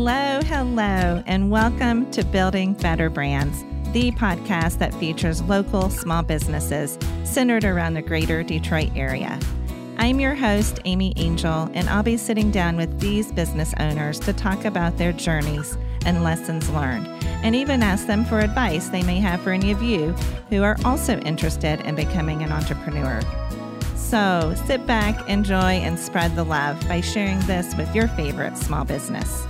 Hello, hello, and welcome to Building Better Brands, the podcast that features local small businesses centered around the greater Detroit area. I'm your host, Amy Angel, and I'll be sitting down with these business owners to talk about their journeys and lessons learned, and even ask them for advice they may have for any of you who are also interested in becoming an entrepreneur. So sit back, enjoy, and spread the love by sharing this with your favorite small business.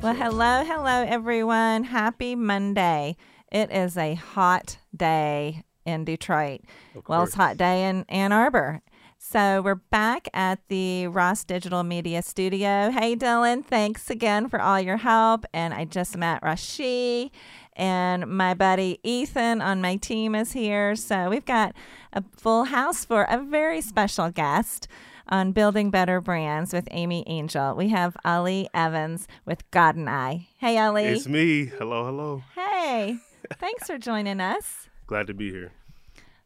Well, hello, hello, everyone. Happy Monday. It is a hot day in Detroit. Well, it's hot day in Ann Arbor. So we're back at the Ross Digital Media Studio. Hey, Dylan, thanks again for all your help. And I just met Rashi, and my buddy Ethan on my team is here. So we've got a full house for a very special guest on Building Better Brands with Amy Angel. We have Ali Evens with Godnii. Hey, Ali. It's me. Hello, hello. hey, thanks for joining us. Glad to be here.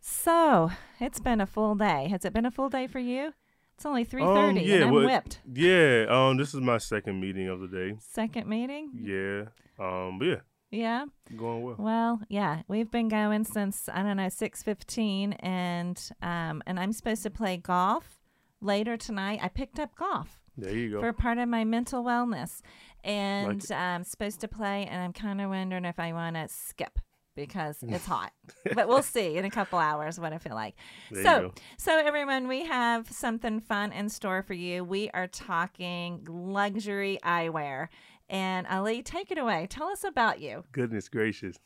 So it's been a full day. Has it been a full day for you? It's only three thirty, Um, yeah, and I'm well, whipped. Yeah. Um, this is my second meeting of the day. Second meeting. Yeah. Um, yeah, Yeah. going well. Well, yeah, we've been going since I don't know six fifteen, and um, and I'm supposed to play golf later tonight. I picked up golf There you go. for part of my mental wellness, and it. I'm supposed to play, and I'm kind of wondering if I want to skip because it's hot. but we'll see in a couple hours what I feel like. There so, so everyone, we have something fun in store for you. We are talking luxury eyewear. And Ali, take it away. Tell us about you. Goodness gracious.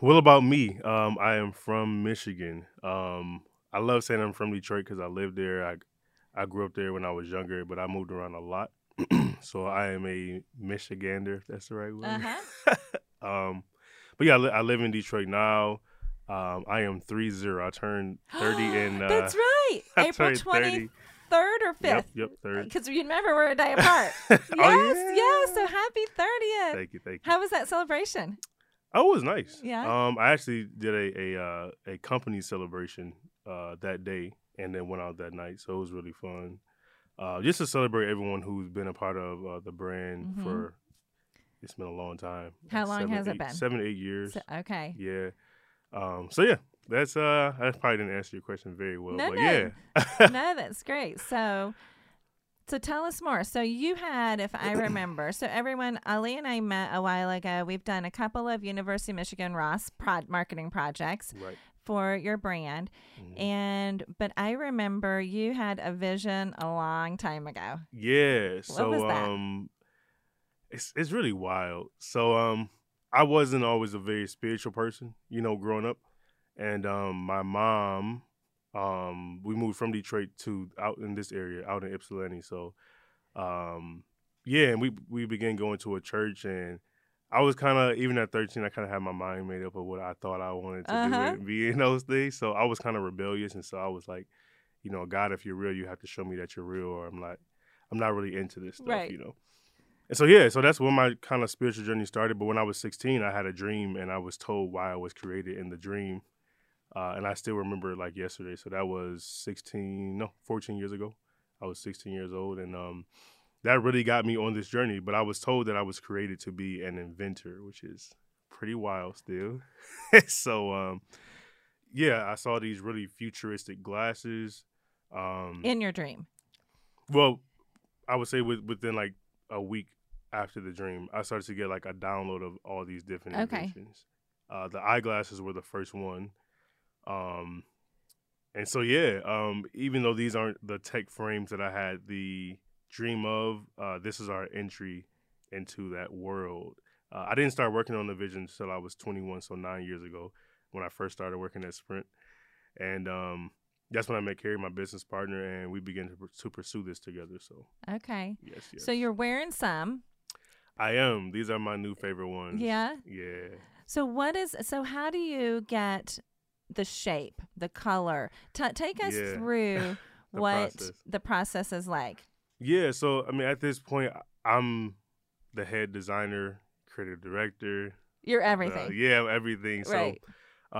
Well, about me, um, I am from Michigan. Um, I love saying I'm from Detroit because I lived there. I I grew up there when I was younger, but I moved around a lot. so I am a Michigander, if that's the right word. Uh-huh. Um, but yeah, I, li- I live in Detroit now. Um, I am three zero. I turned thirty in. Uh, That's right. I April turned 23rd or 5th. Yep, yep, third. Because you remember we're a day apart. Oh, yes, yeah. yes. So happy 30th. Thank you, thank you. How was that celebration? Oh, it was nice. Yeah? Um, I actually did a a uh, a company celebration uh that day, and then went out that night. So it was really fun. Uh, just to celebrate everyone who's been a part of uh, the brand Mhm. for. It's been a long time. How long Seven, has it been? Seven, eight years. So, okay. Yeah. Um. So yeah, that's uh. I probably didn't answer your question very well, No, but no. yeah. no, that's great. So, so tell us more. So you had, if I remember, so everyone, Ali and I met a while ago. We've done a couple of University of Michigan Ross prod marketing projects right. For your brand, Mhm. and but I remember you had a vision a long time ago. Yeah. So was that? um it's it's really wild. So um I wasn't always a very spiritual person, you know, growing up. And um my mom um we moved from Detroit to out in this area, out in Ypsilanti. So um yeah, and we we began going to a church and I was kind of even at 13 I kind of had my mind made up of what I thought I wanted to Uh-huh. do and be in those things. So I was kind of rebellious and so I was like, you know, God, if you're real, you have to show me that you're real or I'm not I'm not really into this stuff, Right. you know. And so yeah, so that's when my kind of spiritual journey started. But when I was 16, I had a dream, and I was told why I was created in the dream, uh, and I still remember it like yesterday. So that was 16, no, 14 years ago. I was 16 years old, and um, that really got me on this journey. But I was told that I was created to be an inventor, which is pretty wild still. so um, yeah, I saw these really futuristic glasses. Um, In your dream. well, I would say with, within like a week after the dream, I started to get like a download of all these different Okay. inventions. Uh, the eyeglasses were the first one, um, and so yeah, um, even though these aren't the tech frames that I had the dream of, uh, this is our entry into that world. Uh, I didn't start working on the vision until I was 21, so nine years ago when I first started working at Sprint, and um, that's when I met Carrie, my business partner, and we began to, to pursue this together. So Okay. yes, yes. So you're wearing some. I am. These are my new favorite ones. Yeah. Yeah. So what is so how do you get the shape, the color? Ta take us Yeah. through The what process. the process is like. Yeah. So I mean, at this point, I'm the head designer, creative director. You're uh, everything. yeah, everything. So Right.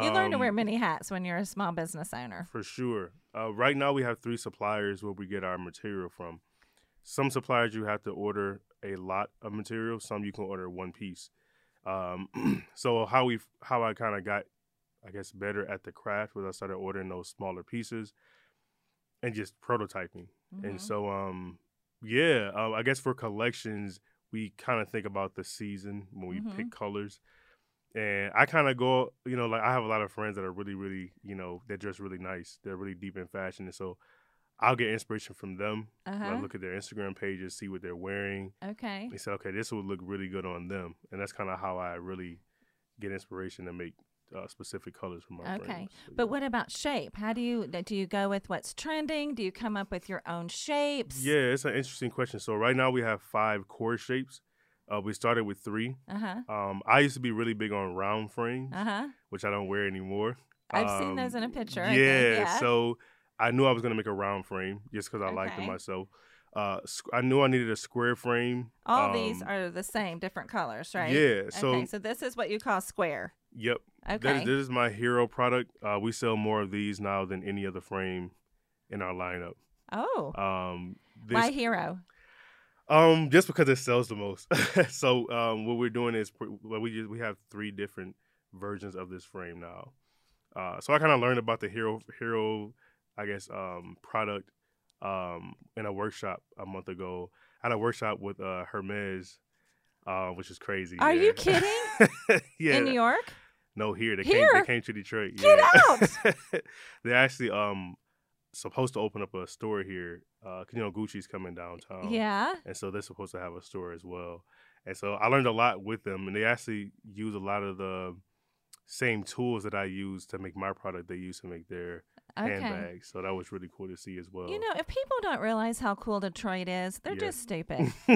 you learn to wear um, many hats when you're a small business owner. For sure. Uh, right now, we have three suppliers where we get our material from. some suppliers you have to order a lot of material. Some you can order one piece. Um, so how we how I kind of got, I guess, better at the craft was I started ordering those smaller pieces and just prototyping. Mhm. And so, um, yeah, uh, I guess for collections, we kind of think about the season when we Mhm. pick colors. And I kind of go, you know, like I have a lot of friends that are really, really, you know, they're just really nice. They're really deep in fashion. And so I'll get inspiration from them. uh-huh. I look at their Instagram pages, see what they're wearing. okay. They say, okay, this would look really good on them. And that's kind of how I really get inspiration to make uh, specific colors for my Okay. frames. So, But yeah. what about shape? How do you do you go with what's trending? Do you come up with your own shapes? Yeah, it's an interesting question. So right now we have five core shapes. Uh, we started with three. Uh-huh. Um, I used to be really big on round frames, Uh-huh. which I don't wear anymore. I've seen those in a Um, picture. Yeah, yeah. so I knew I was gonna make a round frame just because I liked it myself. Uh, I knew I needed a square frame. All these Um, are the same, different colors, right? Yeah. So okay, so this is what you call square. Yep, Okay. is, this is my hero product. Uh, we sell more of these now than any other frame in our lineup. oh, Um, this, why hero? Um, just because it sells the most. so um, what we're doing is well, we just, we have three different versions of this frame now. Uh, so I kind of learned about the hero hero, I guess, um, product um, in a workshop a month ago. I had a workshop with uh, Hermes, uh, which is crazy. Are yeah. you kidding? yeah. In New York? no, here they Here? came. They came to Detroit. Get yeah. out! They're actually um supposed to open up a store here. Uh, you know Gucci's coming downtown yeah. and so they're supposed to have a store as well. And so I learned a lot with them, and they actually use a lot of the same tools that I use to make my product. They use to make their Okay. handbags, so that was really cool to see as well. You know, if people don't realize how cool Detroit is, they're Yeah. just stupid.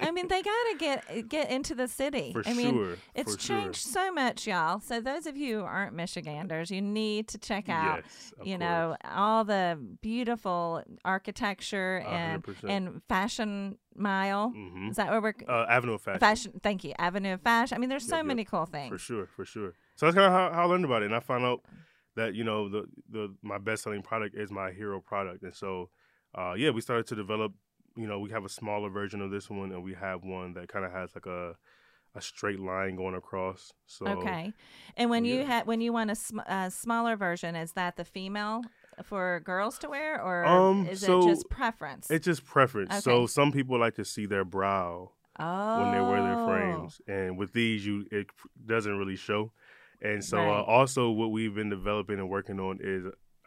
I mean, they got to get get into the city. for I mean, it's for sure. changed so much, y'all. So those of you who aren't Michiganders, you need to check out. Yes, you know all the beautiful architecture and hundred percent. and fashion mile. hmm Is that where we're Uh, Avenue of Fashion, fashion? Thank you, Avenue of Fashion. I mean, there's so Yep, yep. many cool things. for sure, for sure. So that's kind of how, how I learned about it, and I found out that you know the the my best selling product is my hero product, and so uh, yeah, we started to develop. You know, we have a smaller version of this one, and we have one that kind of has like a a straight line going across. So Okay, and when you yeah. had when you want a sm- uh, smaller version, is that the female for girls to wear, or Um, is so it just preference? it's just preference. So some people like to see their brow oh, when they wear their frames, and with these, you it doesn't really show. And so, uh, also, what we've been developing and working on is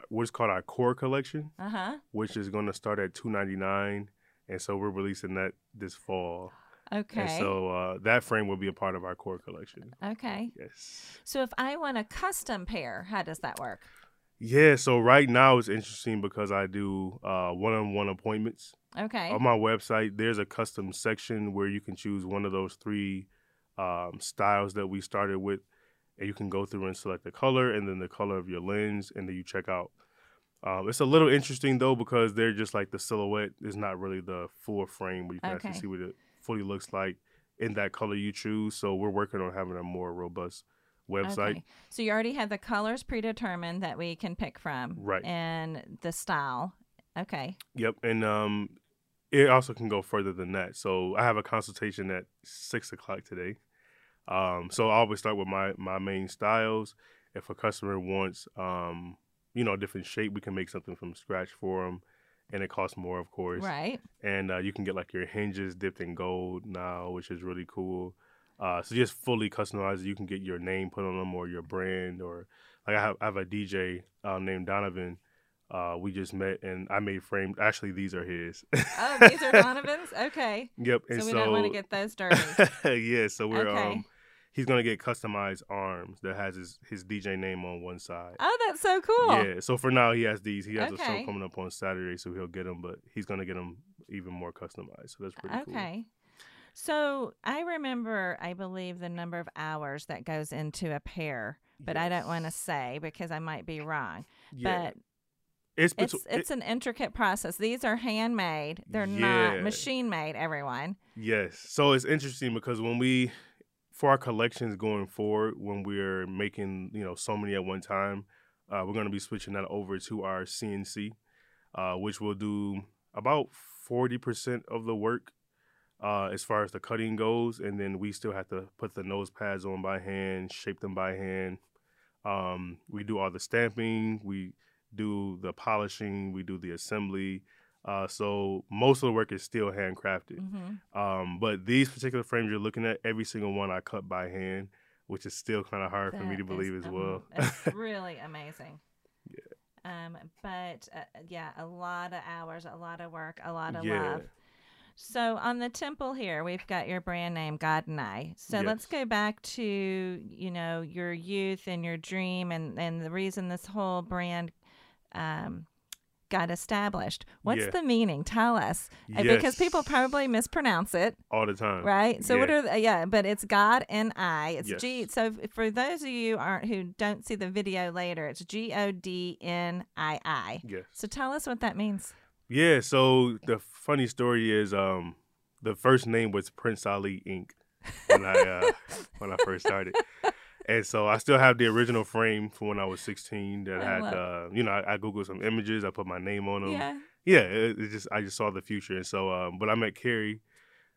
what's called our core collection. Uh huh. which is going to start at two ninety nine, and so we're releasing that this fall. Okay. And so uh, that frame will be a part of our core collection. okay. Yes. So if I want a custom pair, how does that work? Yeah. So right now it's interesting because I do one on one appointments Okay. on my website. There's a custom section where you can choose one of those three um, styles that we started with, and you can go through and select the color and then the color of your lens, and then you check out. Um, it's a little interesting though because they're just like the silhouette is not really the full frame where you can Okay. actually see what it fully looks like in that color you choose. So we're working on having a more robust website. Okay. So you already have the colors predetermined that we can pick from. Right. And the style. Okay. Yep, and um, it also can go further than that. So I have a consultation at six o'clock today. Um, so I always start with my my main styles. If a customer wants, um, you know, a different shape, we can make something from scratch for them, and it costs more, of course. Right. And uh, you can get like your hinges dipped in gold now, which is really cool. Uh, so just fully customized. You can get your name put on them or your brand, or like I have, I have a DJ uh, named Donovan. Uh, we just met and I made frames. Actually, these are his. Oh, these are Donovan's? Okay. Yep. So we so, don't want to get those dirty. yeah. So we're Okay. um, he's gonna get customized arms that has his his DJ name on one side. Oh, that's so cool. Yeah. So for now, he has these. He has a show coming up on Saturday, so he'll get them. But he's gonna get them even more customized. So that's pretty cool. Okay. So I remember, I believe, the number of hours that goes into a pair, but I don't want to say because I might be wrong. Yeah. But it's it's it's an intricate process. These are handmade. They're Yeah. not machine made. Everyone. Yes. So it's interesting because when we, for our collections going forward, when we're making, you know, so many at one time, uh, we're going to be switching that over to our CNC, uh, which will do about forty percent of the work uh, as far as the cutting goes, and then we still have to put the nose pads on by hand, shape them by hand. Um, we do all the stamping, we do the polishing, we do the assembly. Uh, so most of the work is still handcrafted. Mm-hmm. Um, but these particular frames you're looking at, every single one I cut by hand, which is still kind of hard for me to believe as well. it's really amazing. Yeah. Um, but uh, yeah, a lot of hours, a lot of work, a lot of Yeah. love. So on the temple here, we've got your brand name, Godnii. So let's go back to you know your youth and your dream, and and the reason this whole brand um, got established. What's Yeah. the meaning? Tell us, Uh, because people probably mispronounce it. all the time. Right. So what are the, yeah, but it's God and I. It's Yes. G. So for those of you aren't who don't see the video later, it's G O D N I I. Yes. So tell us what that means. Yeah, so the funny story is um the first name was Prince Ali Inc. when I uh when I first started. And so I still have the original frame from when I was 16 that I had uh you know I, I googled some images, I put my name on them. Yeah. Yeah, it, it just I just saw the future. And so um but I met Carrie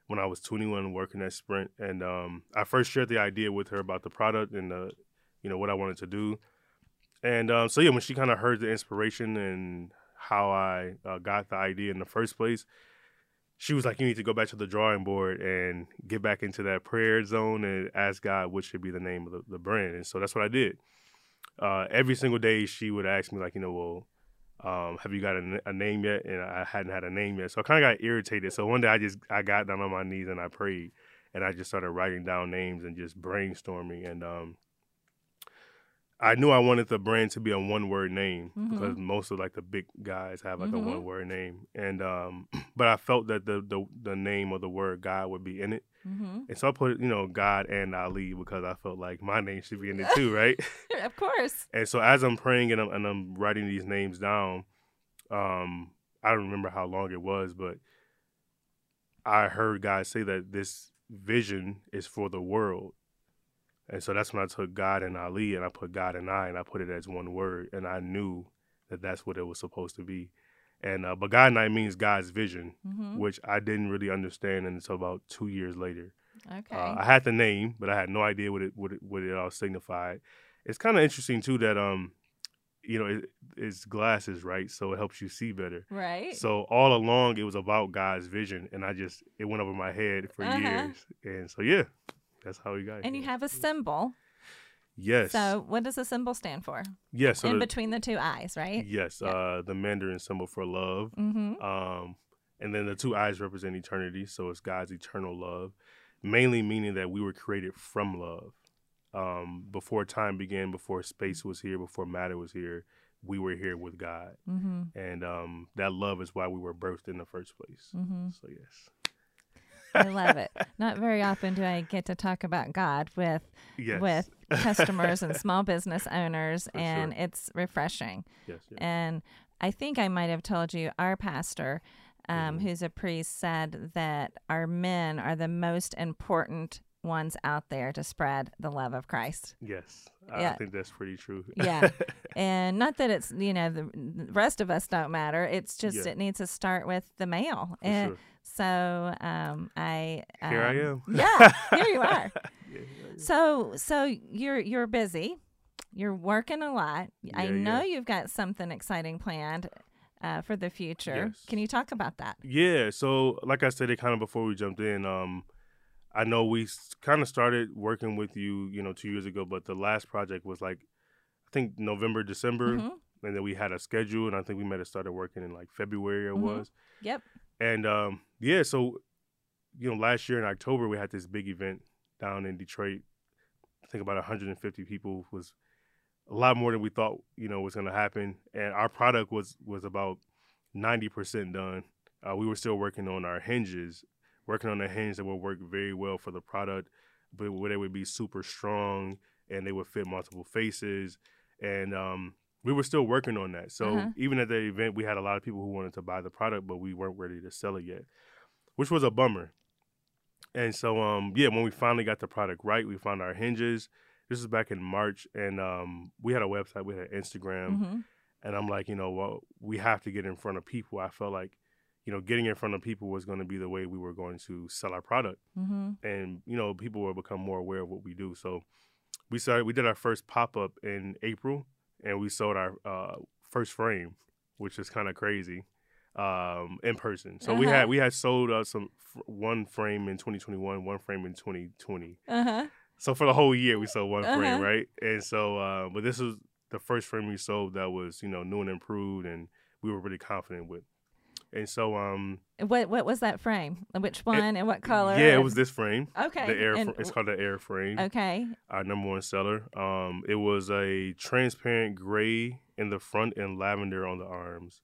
when I was 21 working at Sprint and um I first shared the idea with her about the product and the you know what I wanted to do. And um so yeah, when she kind of heard the inspiration and how I uh, got the idea in the first place, she was like, "You need to go back to the drawing board and get back into that prayer zone and ask God what should be the name of the, the brand." And so that's what I did. Uh, every single day, she would ask me like, "You know, well, um, have you got a name yet?" And I hadn't had a name yet, so I kind of got irritated. So one day, I just I got down on my knees and I prayed, and I just started writing down names and just brainstorming and um. I knew I wanted the brand to be a one word name Mhm. because most of like the big guys have like Mhm. a one word name. And um but I felt that the, the the name of the word God would be in it. Mm-hmm. And so I put, you know, God and Ali because I felt like my name should be in it too, right? of course. and so as I'm praying and I'm and I'm writing these names down, um, I don't remember how long it was, but I heard God say that this vision is for the world. And so that's when I took God and Ali and I put God and I and I put it as one word and I knew that that's what it was supposed to be. And uh, but God and I means God's vision, Mm-hmm. which I didn't really understand until about two years later. Okay. Uh, I had the name, but I had no idea what it what it, what it all signified. It's kind of interesting too that um, you know, it, it's glasses, right? So it helps you see better. right. So all along, it was about God's vision, and I just it went over my head for Uh-huh. years, and so yeah, that's how we got it. and you have a symbol. yes, So what does the symbol stand for? yes, so In the, between the two eyes, right? yes, Yeah. uh, the Mandarin symbol for love, Mm-hmm. um, and then the two eyes represent eternity, so it's God's eternal love, mainly meaning that we were created from love. Um, before time began, before space was here, before matter was here, we were here with God, Mm-hmm. and um, that love is why we were birthed in the first place. Mm-hmm. So yes, I love it. Not very often do I get to talk about God with yes, with customers and small business owners, For and sure. it's refreshing. yes, yes. And I think I might have told you our pastor, um, Mhm. who's a priest, said that our men are the most important ones out there to spread the love of Christ. Yes, I Yeah. think that's pretty true. Yeah. and not that it's you know the, the rest of us don't matter. It's just Yeah. it needs to start with the male. For and sure. So um, I Here I um, am. Yeah, here you are. Yeah, yeah, yeah. So so you're you're busy. You're working a lot. I know yeah. you've got something exciting planned uh, for the future. Yes. Can you talk about that? Yeah, so like I said it kind of before we jumped in, um, I know we kind of started working with you, you know, two years ago, but the last project was like, I think November, December, Mhm. and then we had a schedule, and I think we might have started working in like February. It Mhm. was, Yep. and um, yeah, so you know, last year in October we had this big event down in Detroit. I think about 150 people was a lot more than we thought, you know, was going to happen. And our product was was about 90% done. Uh, we were still working on our hinges, working on the hinge that would work very well for the product, but where they would be super strong and they would fit multiple faces. And um, we were still working on that. So Uh-huh. even at the event, we had a lot of people who wanted to buy the product, but we weren't ready to sell it yet, which was a bummer. And so, um, yeah, when we finally got the product right, we found our hinges. This was back in March, and um, we had a website, we had Instagram, hmm and I'm like, you know, well, we have to get in front of people. I felt like, you know, getting in front of people was going to be the way we were going to sell our product, Mm-hmm. and you know, people will become more aware of what we do. So we started. We did our first pop up in April, and we sold our uh, first frame, which is kind of crazy, um, in person. So we Uh-huh. had we had sold uh, some f- one frame in 2021, one frame in 2020. Uh huh. So for the whole year, we sold one Uh-huh. frame, right? And so, uh, but this was the first frame we sold that was, you know, new and improved, and we were really confident with. And so, um, What what was that frame? Which one and what color? yeah, it was this frame, okay. the air. and- fr- it's called the air frame. okay. Our number one seller. Um, it was a transparent gray in the front and lavender on the arms.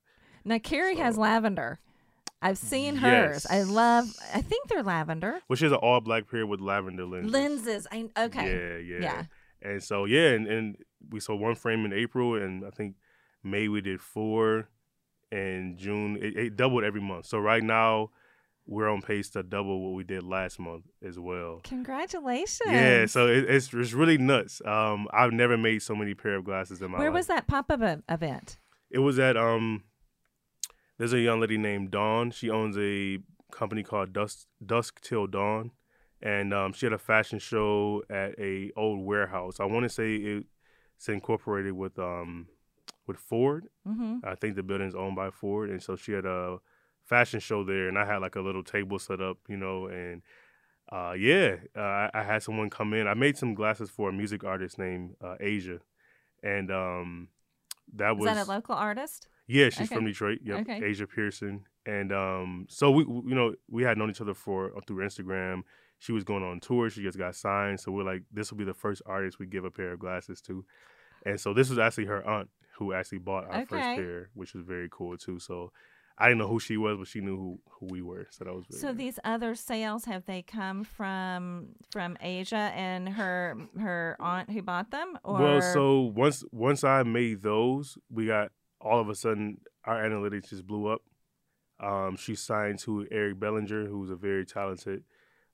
Now Carrie has lavender. I've seen hers. I love. I think they're lavender Which is an all black pair with lavender lenses. lenses. I okay. Yeah, yeah. Yeah. And so yeah, and, and we sold one frame in April, and I think May we did four, and June it, it doubled every month. So right now we're on pace to double what we did last month as well. Congratulations. Yeah, so it, it's it's really nuts. Um, I've never made so many pair of glasses in my life. where life. was that pop up event? It was at um. There's a young lady named Dawn. She owns a company called Dusk Dusk Till Dawn, and um, she had a fashion show at a old warehouse. I want to say it's incorporated with um with Ford. Mm-hmm. I think the building's owned by Ford, and so she had a fashion show there, and I had like a little table set up, you know, and uh, yeah, uh, I, had someone come in. I made some glasses for a music artist named uh, Asia, and um, that Is was that a local artist? Yeah, she's Okay. from Detroit. Yep, Okay. Asia Pearson, and um, so we, we- you know, we had known each other for uh, through Instagram. She was going on tour. She just got signed, so we're like, this will be the first artist we give a pair of glasses to, and so this was actually her aunt who actually bought our first pair, which was very cool too. So I didn't know who she was, but she knew who who we were, so that was very So these other sales have they come from from Asia and her her aunt who bought them? Or Well, so once once I made those, we got all of a sudden our analytics just blew up. Um, she signed to Eric Bellinger, who's a very talented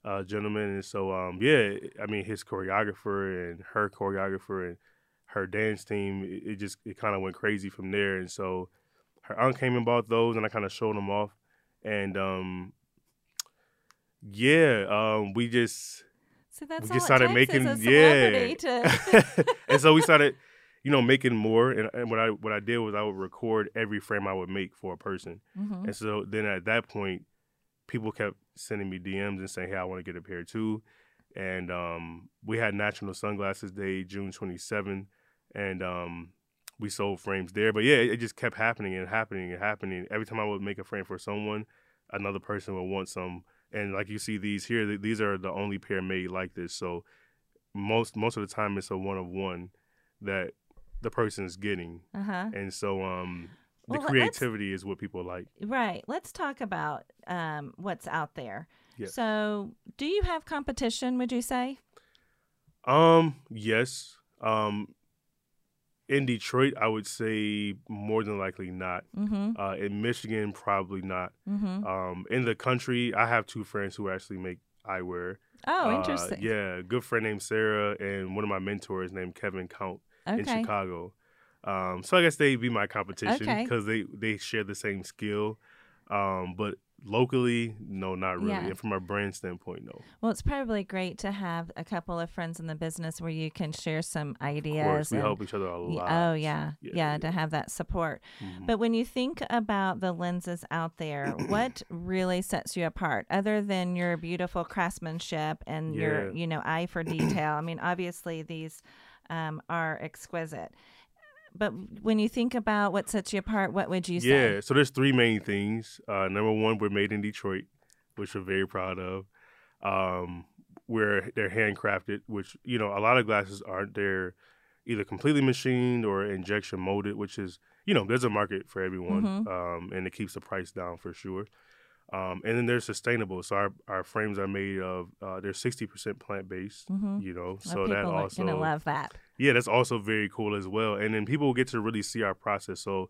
uh, gentleman, and so um, yeah, I mean his choreographer and her choreographer and her dance team, it, it just it kind of went crazy from there, and so her aunt came and bought those, and I kind of showed them off, and um, yeah, um, we just so that's we just started making yeah. to and so we started you know making more and, and what i what i did was i would record every frame i would make for a person. Mhm. and so then at that point people kept sending me dms and saying hey i want to get a pair too. And um, we had national sunglasses day june 27th and um, we sold frames there. But yeah it, it just kept happening and happening and happening. Every time i would make a frame for someone another person would want some. And like you see these here th- these are the only pair made like this. So most most of the time it's a one of one that the person is getting uh-huh. and so um the Well, creativity is what people like Right. Let's talk about um, what's out there. Yes. So, do you have competition? Would you say? um yes um in detroit i would say more than likely not Mm-hmm. uh in michigan probably not Mm-hmm. um in the country i have two friends who actually make eyewear Oh, Uh, interesting. yeah a good friend named sarah and one of my mentors named kevin count in Chicago. Um, so I guess they'd be my competition Okay. because they they share the same skill. Um, but locally, no, not really. Yeah. And from a brand standpoint, no. Well, it's probably great to have a couple of friends in the business where you can share some ideas. Of course, we and- help each other a lot. Oh yeah. Yeah, yeah, yeah. to have that support. Mhm. But when you think about the lenses out there, what really sets you apart other than your beautiful craftsmanship and your, you know, eye for detail? I mean, obviously these um, are exquisite. But when you think about what sets you apart, what would you say? yeah. So there's three main things. Uh, number one, we're made in Detroit, which we're very proud of. Um, we're they're handcrafted, which you know a lot of glasses aren't. They're either completely machined or injection molded, which is you know there's a market for everyone, Mhm. um, and it keeps the price down for sure. Um, and then they're sustainable. So our, our frames are made of uh, they're sixty percent plant based. Mm-hmm. You know, so that also are gonna love that. Yeah, that's also very cool as well. And then people get to really see our process. So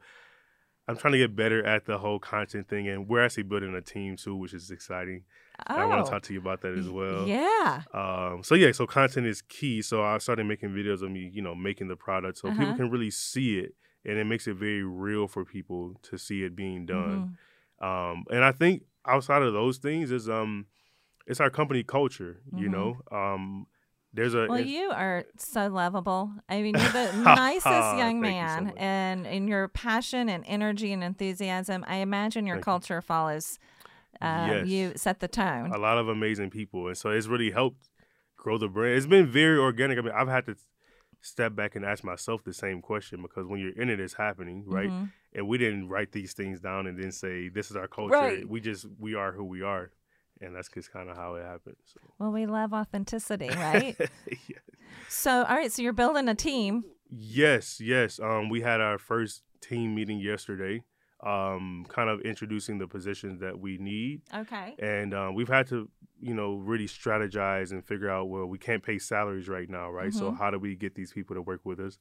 I'm trying to get better at the whole content thing, and we're actually building a team too, which is exciting. Oh, I want to talk to you about that as well. Yeah. Um, so yeah, so content is key. So I started making videos of me, you know, making the product, so people Uh-huh. can really see it, and it makes it very real for people to see it being done. Um, and I think outside of those things is um, it's our company culture. You Mhm. know, um, there's a Well, you are so lovable. I mean, you're the nicest young you so man, and in your passion and energy and enthusiasm, I imagine your Thank you. culture follows. Uh, Yes. You set the tone. a lot of amazing people, and so it's really helped grow the brand. It's been very organic. I mean, I've had to step back and ask myself the same question because when you're in it, it's happening, right? Mhm. And we didn't write these things down and then say this is our culture. Right. We just we are who we are, and that's just kind of how it happened. So. Well, we love authenticity, right? Yeah. so, all right. So you're building a team. Yes, yes. Um, we had our first team meeting yesterday. Um, kind of introducing the positions that we need. Okay. and uh, we've had to you know really strategize and figure out well we can't pay salaries right now right so Mhm. how do we get these people to work with us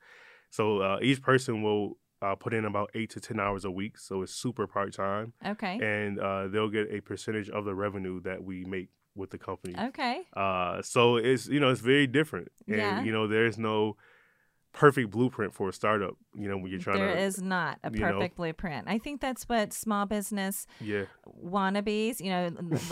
so uh, each person will uh, put in about eight to ten hours a week so it's super part-time Okay. and uh, they'll get a percentage of the revenue that we make with the company Okay. uh, so it's you know it's very different and Yeah. you know there's no perfect blueprint for a startup you know when you're trying There to is not a you know. perfect blueprint. I think that's what small business yeah wannabes, you know,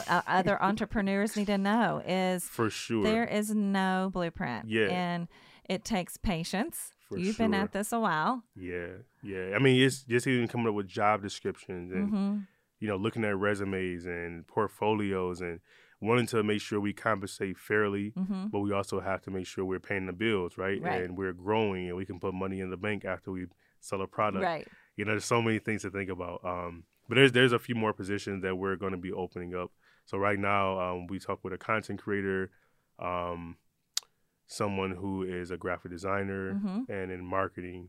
uh, other entrepreneurs need to know is for sure there is no blueprint. Yeah. And it takes patience. For You've been at this a while. Yeah, yeah. I mean, it's just even coming up with job descriptions and hmm you know looking at resumes and portfolios and wanting to make sure we compensate fairly, hmm but we also have to make sure we're paying the bills, right? Right. And we're growing and we can put money in the bank after we sell a product. Right. You know, there's so many things to think about. Um, but there's there's a few more positions that we're going to be opening up. So right now, um, we talk with a content creator, um, someone who is a graphic designer, hmm and in marketing,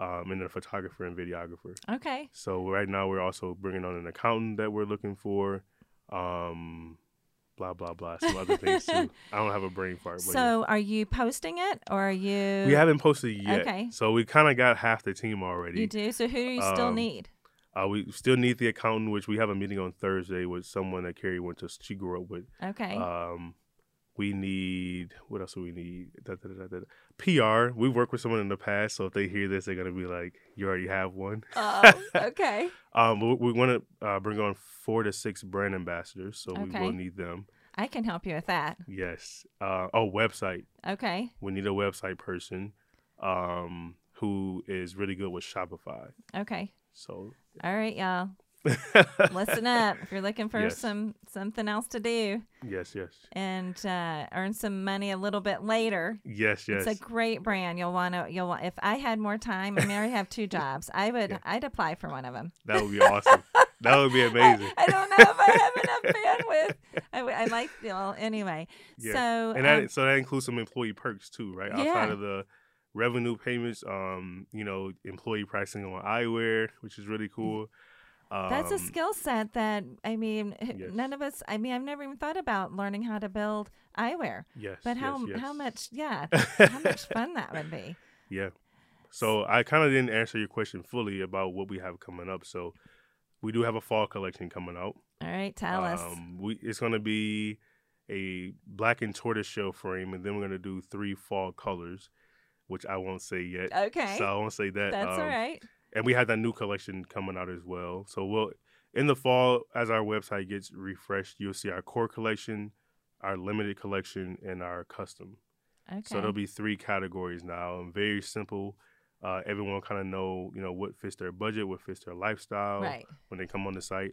um, and a photographer and videographer. Okay. So right now we're also bringing on an accountant that we're looking for. Um, blah blah blah. Some other things too. I don't have a brain fart. But yeah. So are you posting it or are you? we haven't posted yet. Okay. So we kind of got half the team already. You do? So who do you still Um, need? Uh, we still need the accountant, which we have a meeting on Thursday with someone that Carrie went to. She grew up with. Okay. Um, we need what else do we need? Da, da, da. PR. We've worked with someone in the past, so if they hear this, they're gonna be like, "You already have one." oh, okay. Um, we, we want to uh, bring on four to six brand ambassadors, so we will need them. I can help you with that. Yes. Uh, oh, website. Okay. We need a website person um, who is really good with Shopify. Okay. So, All right, y'all. Listen up. If you're looking for Yes. some something else to do yes, yes, and uh, earn some money a little bit later, yes, yes. it's a great brand. You'll want to. You'll want. If I had more time, I mean, I already have two jobs. I would. Yeah. I'd apply for one of them. that would be awesome. that would be amazing. I, I don't know if I have enough bandwidth. I like. Well, anyway. Yeah. So. and that, um, so that includes some employee perks too, right? Outside Yeah. of the revenue payments, um, you know, employee pricing on eyewear, which is really cool. Um, That's a skill set that I mean, Yes. none of us. I mean, I've never even thought about learning how to build eyewear. Yes, But how yes. how much? Yeah, how much fun that would be. Yeah. So I kind of didn't answer your question fully about what we have coming up. So we do have a fall collection coming out. All right, tell us. Um, we it's going to be a black and tortoise shell frame, and then we're going to do three fall colors, which I won't say yet. Okay, So I won't say that. that's Um, right. And we had that new collection coming out as well. So we'll in the fall, as our website gets refreshed, you'll see our core collection, our limited collection, and our custom. Okay. So there'll be three categories now, and very simple. Uh, everyone kind of know, you know, what fits their budget, what fits their lifestyle right. when they come on the site.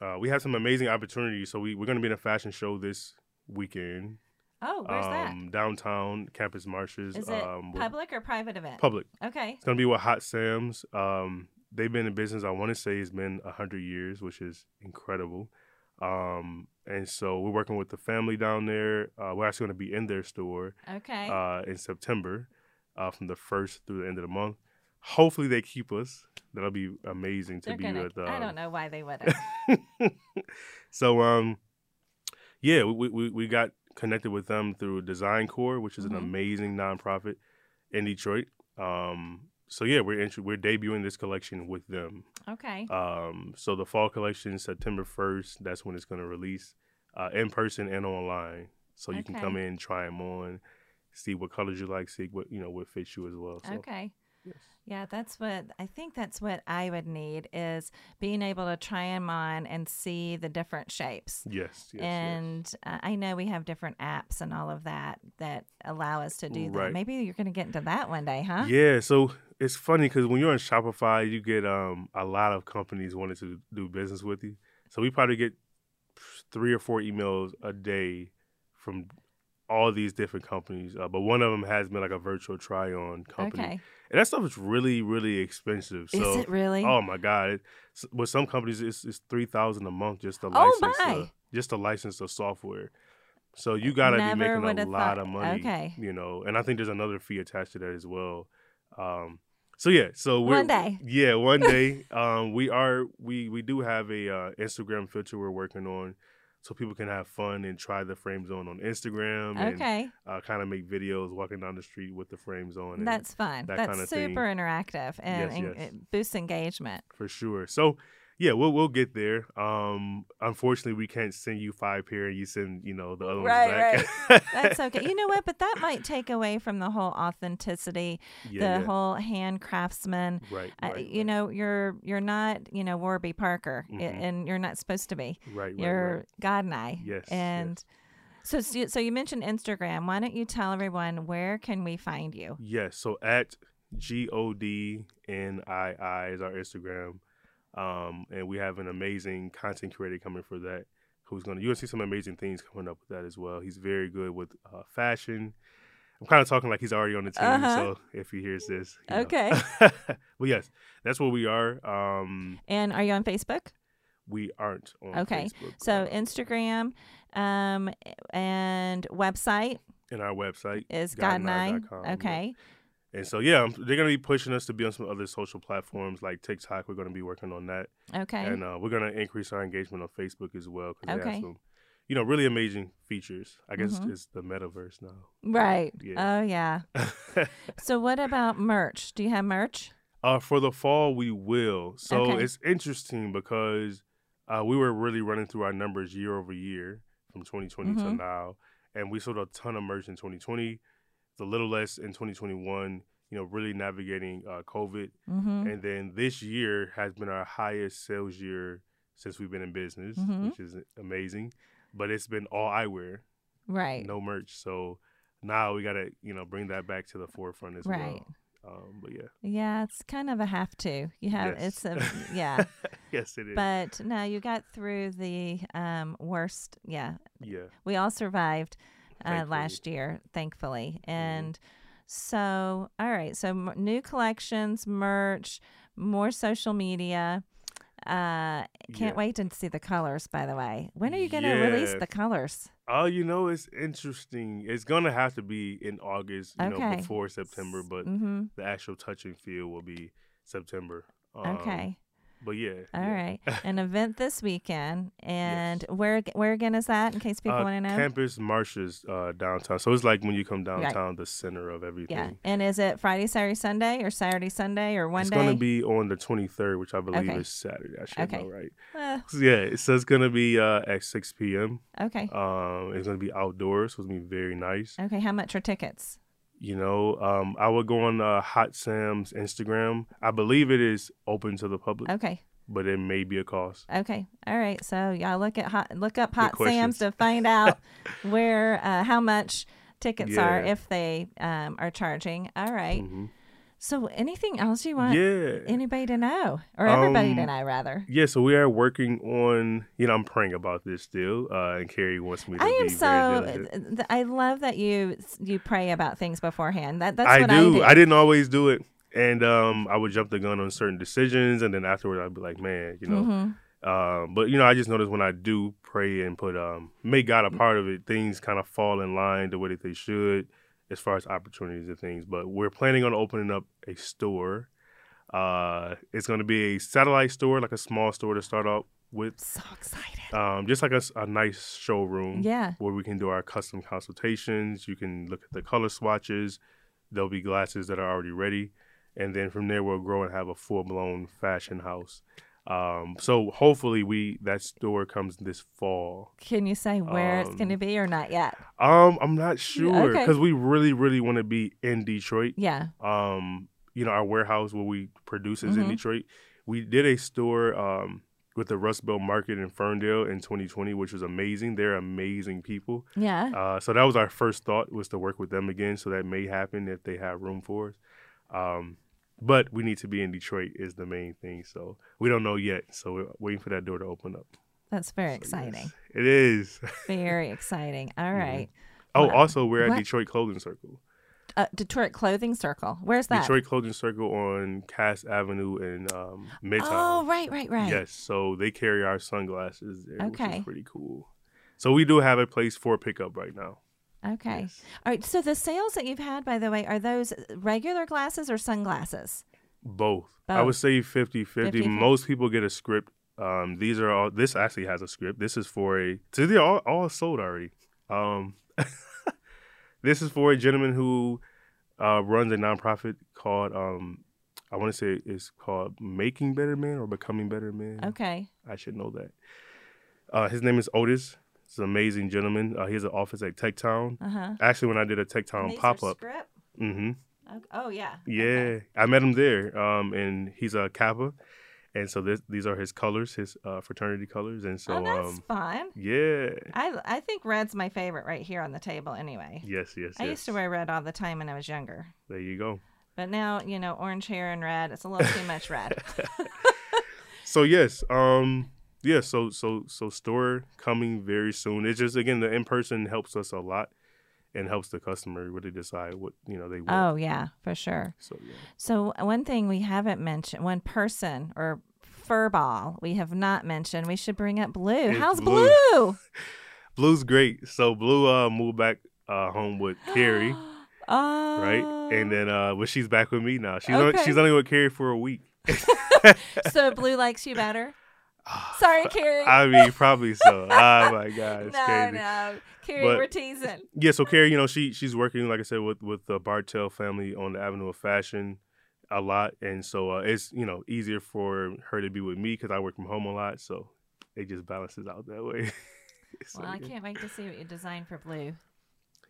Uh, we have some amazing opportunities. So we, we're going to be in a fashion show this weekend, Oh, where's that? um, downtown Campus Martius. that? Is it um, public or private event? Public. Okay. It's going to be with Hot Sam's. Um, they've been in business. I want to say it's been hundred years, which is incredible. Um, and so we're working with the family down there. Uh, we're actually going to be in their store Okay. uh, in September, uh, from the first through the end of the month. Hopefully, they keep us. That'll be amazing to They're be gonna. with. Uh, I don't know why they wouldn't. so, um, yeah, we, we we got connected with them through Design Core, which is Mhm. an amazing nonprofit in Detroit. Um, so yeah, we're int- we're debuting this collection with them. Okay. Um, so the fall collection, September first, that's when it's going to release, uh, in person and online. So you can come in, try them on, see what colors you like, see what you know what fits you as well. So Okay. Yes. Yeah, that's what I think that's what I would need is being able to try them on and see the different shapes. Yes, yes, and uh, I know we have different apps and all of that that allow us to do that. Maybe you're going to get into that one day, huh? Yeah, so it's funny because when you're on Shopify, you get um a lot of companies wanting to do business with you. So we probably get three or four emails a day from all these different companies, uh, but one of them has been like a virtual try-on company, Okay. and that stuff is really, really expensive. So, Is it really? Oh my god! It, with some companies, it's, it's three thousand a month just to Oh, license, my. the, just to license the software. So you got to be making a lot thought- of money, okay. you know. And I think there's another fee attached to that as well. Um, so yeah, so we're, One day. yeah, one day. um, we are we we do have a uh, Instagram filter we're working on, so people can have fun and try the frame zone on Instagram. And, Okay. uh, kind of make videos walking down the street with the frames on. and- That's fun. that That's super thing. interactive and, Yes, and yes. it boosts engagement. for sure. So yeah, we'll we'll get there. Um, unfortunately, we can't send you five pair and you send you know the other Right, ones back. Right. That's okay. You know what? But that might take away from the whole authenticity, yeah, the yeah. whole hand craftsman. right, Uh, right, you know, you're you're not you know Warby Parker, Mhm. and you're not supposed to be. right, right, You're right. Godnii. Yes, yes. And so so you- so you mentioned Instagram. Why don't you tell everyone where can we find you? Yes. So at G O D N I I is our Instagram, um, and we have an amazing content creator coming for that. Who's gonna? You're gonna see some amazing things coming up with that as well. He's very good with uh, fashion. I'm kind of talking like he's already on the team, Uh-huh. so if he hears this. Okay. but yes, that's what we are. Um, And are you on Facebook? we aren't on Okay. Facebook. So Instagram, um, and website And our website is God and yeah. Okay. And so yeah, they're gonna be pushing us to be on some other social platforms like TikTok. We're gonna be working on that. Okay. and uh, we're gonna increase our engagement on Facebook as well because they Okay. have some, you know, really amazing features. I guess Mhm. it's the metaverse now. right. Yeah. Oh yeah. So what about merch? Do you have merch? uh, for the fall, we will. So Okay. it's interesting because uh, we were really running through our numbers year over year from 2020 to Mhm. now, and we sold a ton of merch in 2020. It's a little less in 2021. You know, really navigating uh, COVID, Mm-hmm. and then this year has been our highest sales year since we've been in business, Mhm. which is amazing. But it's been all eyewear, Right. no merch. So now we gotta, you know, bring that back to the forefront as Right. well. Um, but yeah, Yeah, it's kind of a have to. You have Yes. it's a yeah. yes, it is. But no, you got through the um, worst. Yeah, yeah, we all survived uh, last year, thankfully. And so, all right. So, m- new collections, merch, more social media. Uh, can't Yeah. wait to see the colors. By the way, when are you going to release the colors? Oh, you know, it's interesting. It's gonna have to be in August, you know, Okay. before September, but Mm-hmm. the actual touch and feel will be September. Um, Okay. But yeah. All yeah. right. An event this weekend, and where where again is that? In case people Uh, want to know. Campus Martius uh, downtown. So it's like when you come downtown, the center of everything. yeah. And is it Friday, Saturday, Sunday, or Saturday, Sunday, or one it's day? going to be on the 23rd, which I believe Okay. is Saturday. I should Okay. know right. Uh, So yeah, so it's going to be uh, at 6 p.m. okay. Um, it's going to be outdoors, so it's going to be very nice. Okay. How much are tickets? You know, um, I would go on uh, Hot Sam's Instagram. I believe it is open to the public, Okay. but it may be a cost. Okay. All right. So y'all look at hot look up Hot. Sam's to find out where uh, how much tickets are if they um, are charging. All right. Mhm. So anything else you want Yeah. anybody to know or everybody to Um, know rather? Yeah, so we are working on, you know, I'm praying about this still, uh, and Carrie wants me to I am so. I love that you you pray about things beforehand. That that's I what do. I do. didn't always do it, and um, I would jump the gun on certain decisions, and then afterward, I'd be like, man, you know. Mhm. Um, but you know, I just noticed when I do pray and put um, make God a part of it, things kind of fall in line the way that they should, as far as opportunities and things. But we're planning on opening up a store. Uh, it's going to be a satellite store, like a small store to start out with, So excited. um, just like a nice showroom Yeah. where we can do our custom consultations. You can look at the color swatches. There'll be glasses that are already ready, and then from there we'll grow and have a full blown fashion house. Um, so hopefully we that store comes this fall. Can you say where it's going to Um, be or not yet? Um, I'm not sure Okay. because we really, really want to be in Detroit. Yeah. Um, you know, our warehouse where we produce is in Mhm. Detroit. We did a store um, with the Rust Belt Market in Ferndale in 2020, which was amazing. They're amazing people. Yeah. Uh, so that was our first thought was to work with them again. So that may happen if they have room for us. Um, but we need to be in Detroit is the main thing. So we don't know yet. So we're waiting for that door to open up. That's very So, yes, exciting. it is. Very exciting. All right. Oh, What- also we're at what? Detroit Clothing Circle. Uh, Detroit Clothing Circle. Where's that? Detroit Clothing Circle on Cass Avenue in um, Midtown. Oh, right, right, right. Yes, so they carry our sunglasses there, which Okay. is pretty cool. So we do have a place for pickup right now. Okay. Yes. All right. So the sales that you've had, by the way, are those regular glasses or sunglasses? Both. I would say 50 50. 50-50. Most people get a script. Um, these are all, this actually has a script. This is for a, so they're all, all sold already. Um, this is for a gentleman who uh, runs a nonprofit called, um, I want to say it's called Making Better Men or Becoming Better Men. Okay. I should know that. Uh, his name is Otis. He's an amazing gentleman. Uh, he has an office at Tech Town. Uh huh. Actually, when I did a Tech Town pop up, Script? hmm Oh, yeah. yeah, Okay. I met him there. Um, and he's a Kappa, and so this, these are his colors, his uh, fraternity colors, and so oh, that's um, fun. yeah, I I think red's my favorite right here on the table. Anyway, yes, yes, I yes. used to wear red all the time when I was younger, There you go. but now you know orange hair and red. It's a little too much red. So yes, um, yeah, so so so store coming very soon. It's just again the in person helps us a lot, and helps the customer really decide what you know they want. oh yeah, for sure. So yeah. So one thing we haven't mentioned, one person or furball we have not mentioned. We should bring up Blue. It's How's Blue. Blue? Blue's great. So Blue uh moved back uh home with Carrie, oh, right? And then uh but she's back with me now. She's only, Okay. she's only with Carrie for a week. so Blue likes you better. Sorry, Carrie. I mean, probably so. oh my god, it's no, crazy. no, Carrie, But- we're teasing. Yeah, so Carrie, you know, she she's working like I said with with the Bartell family on the Avenue of Fashion a lot, and so uh, it's you know easier for her to be with me because I work from home a lot, so it just balances out that way. So, Well, I can't wait to see what you design for Blue.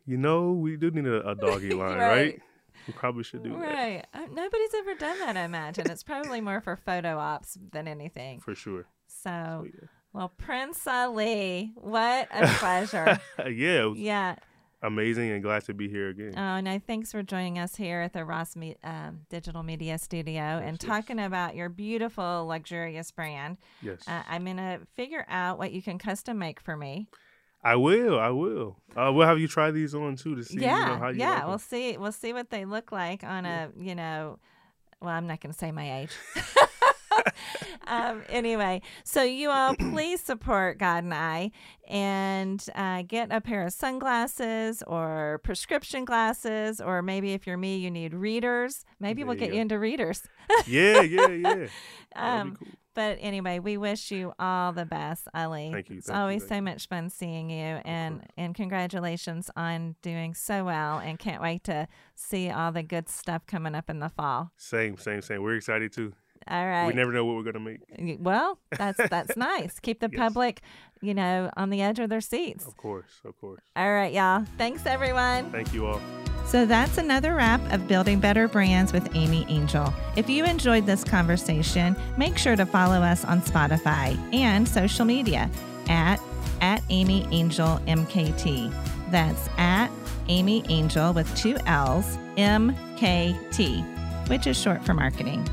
You know, we do need a, a doggy line, Right. right? We probably should do that Right. Uh, nobody's ever done that, I imagine. It's probably more for photo ops than anything. for sure. So, well, Prince Ali, what a pleasure. yeah. yeah, it was yeah. amazing and glad to be here again. Oh, and no, thanks for joining us here at the Ross Me- um, Digital Media Studio and yes. talking about your beautiful, luxurious brand. yes, Uh, I'm going to figure out what you can custom make for me. I will. I will. Uh, we'll have you try these on too to see. yeah, you know, how you yeah. like we'll see. We'll see what they look like on Yeah. a, you know, well, I'm not going to say my age. um, anyway, so you all please support Godnii and uh, get a pair of sunglasses or prescription glasses, or maybe if you're me, you need readers. Maybe There we'll get go. you into readers. yeah, yeah, yeah. Um, cool. but anyway, we wish you all the best, Ali. Thank you, It's thank you, always thank so you. much fun seeing you, and and congratulations on doing so well. And can't wait to see all the good stuff coming up in the fall. Same, same, same. We're excited too. All right. We never know what we're gonna make. Well, that's that's nice. Keep the Yes. public, you know, on the edge of their seats. Of course, of course. All right, y'all. Thanks, everyone. Thank you all. So that's another wrap of Building Better Brands with Amy Angell. If you enjoyed this conversation, make sure to follow us on Spotify and social media at at Amy Angell MKT. That's at Amy Angell with two L's MKT, which is short for marketing.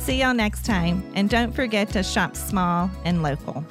See y'all next time, and don't forget to shop small and local.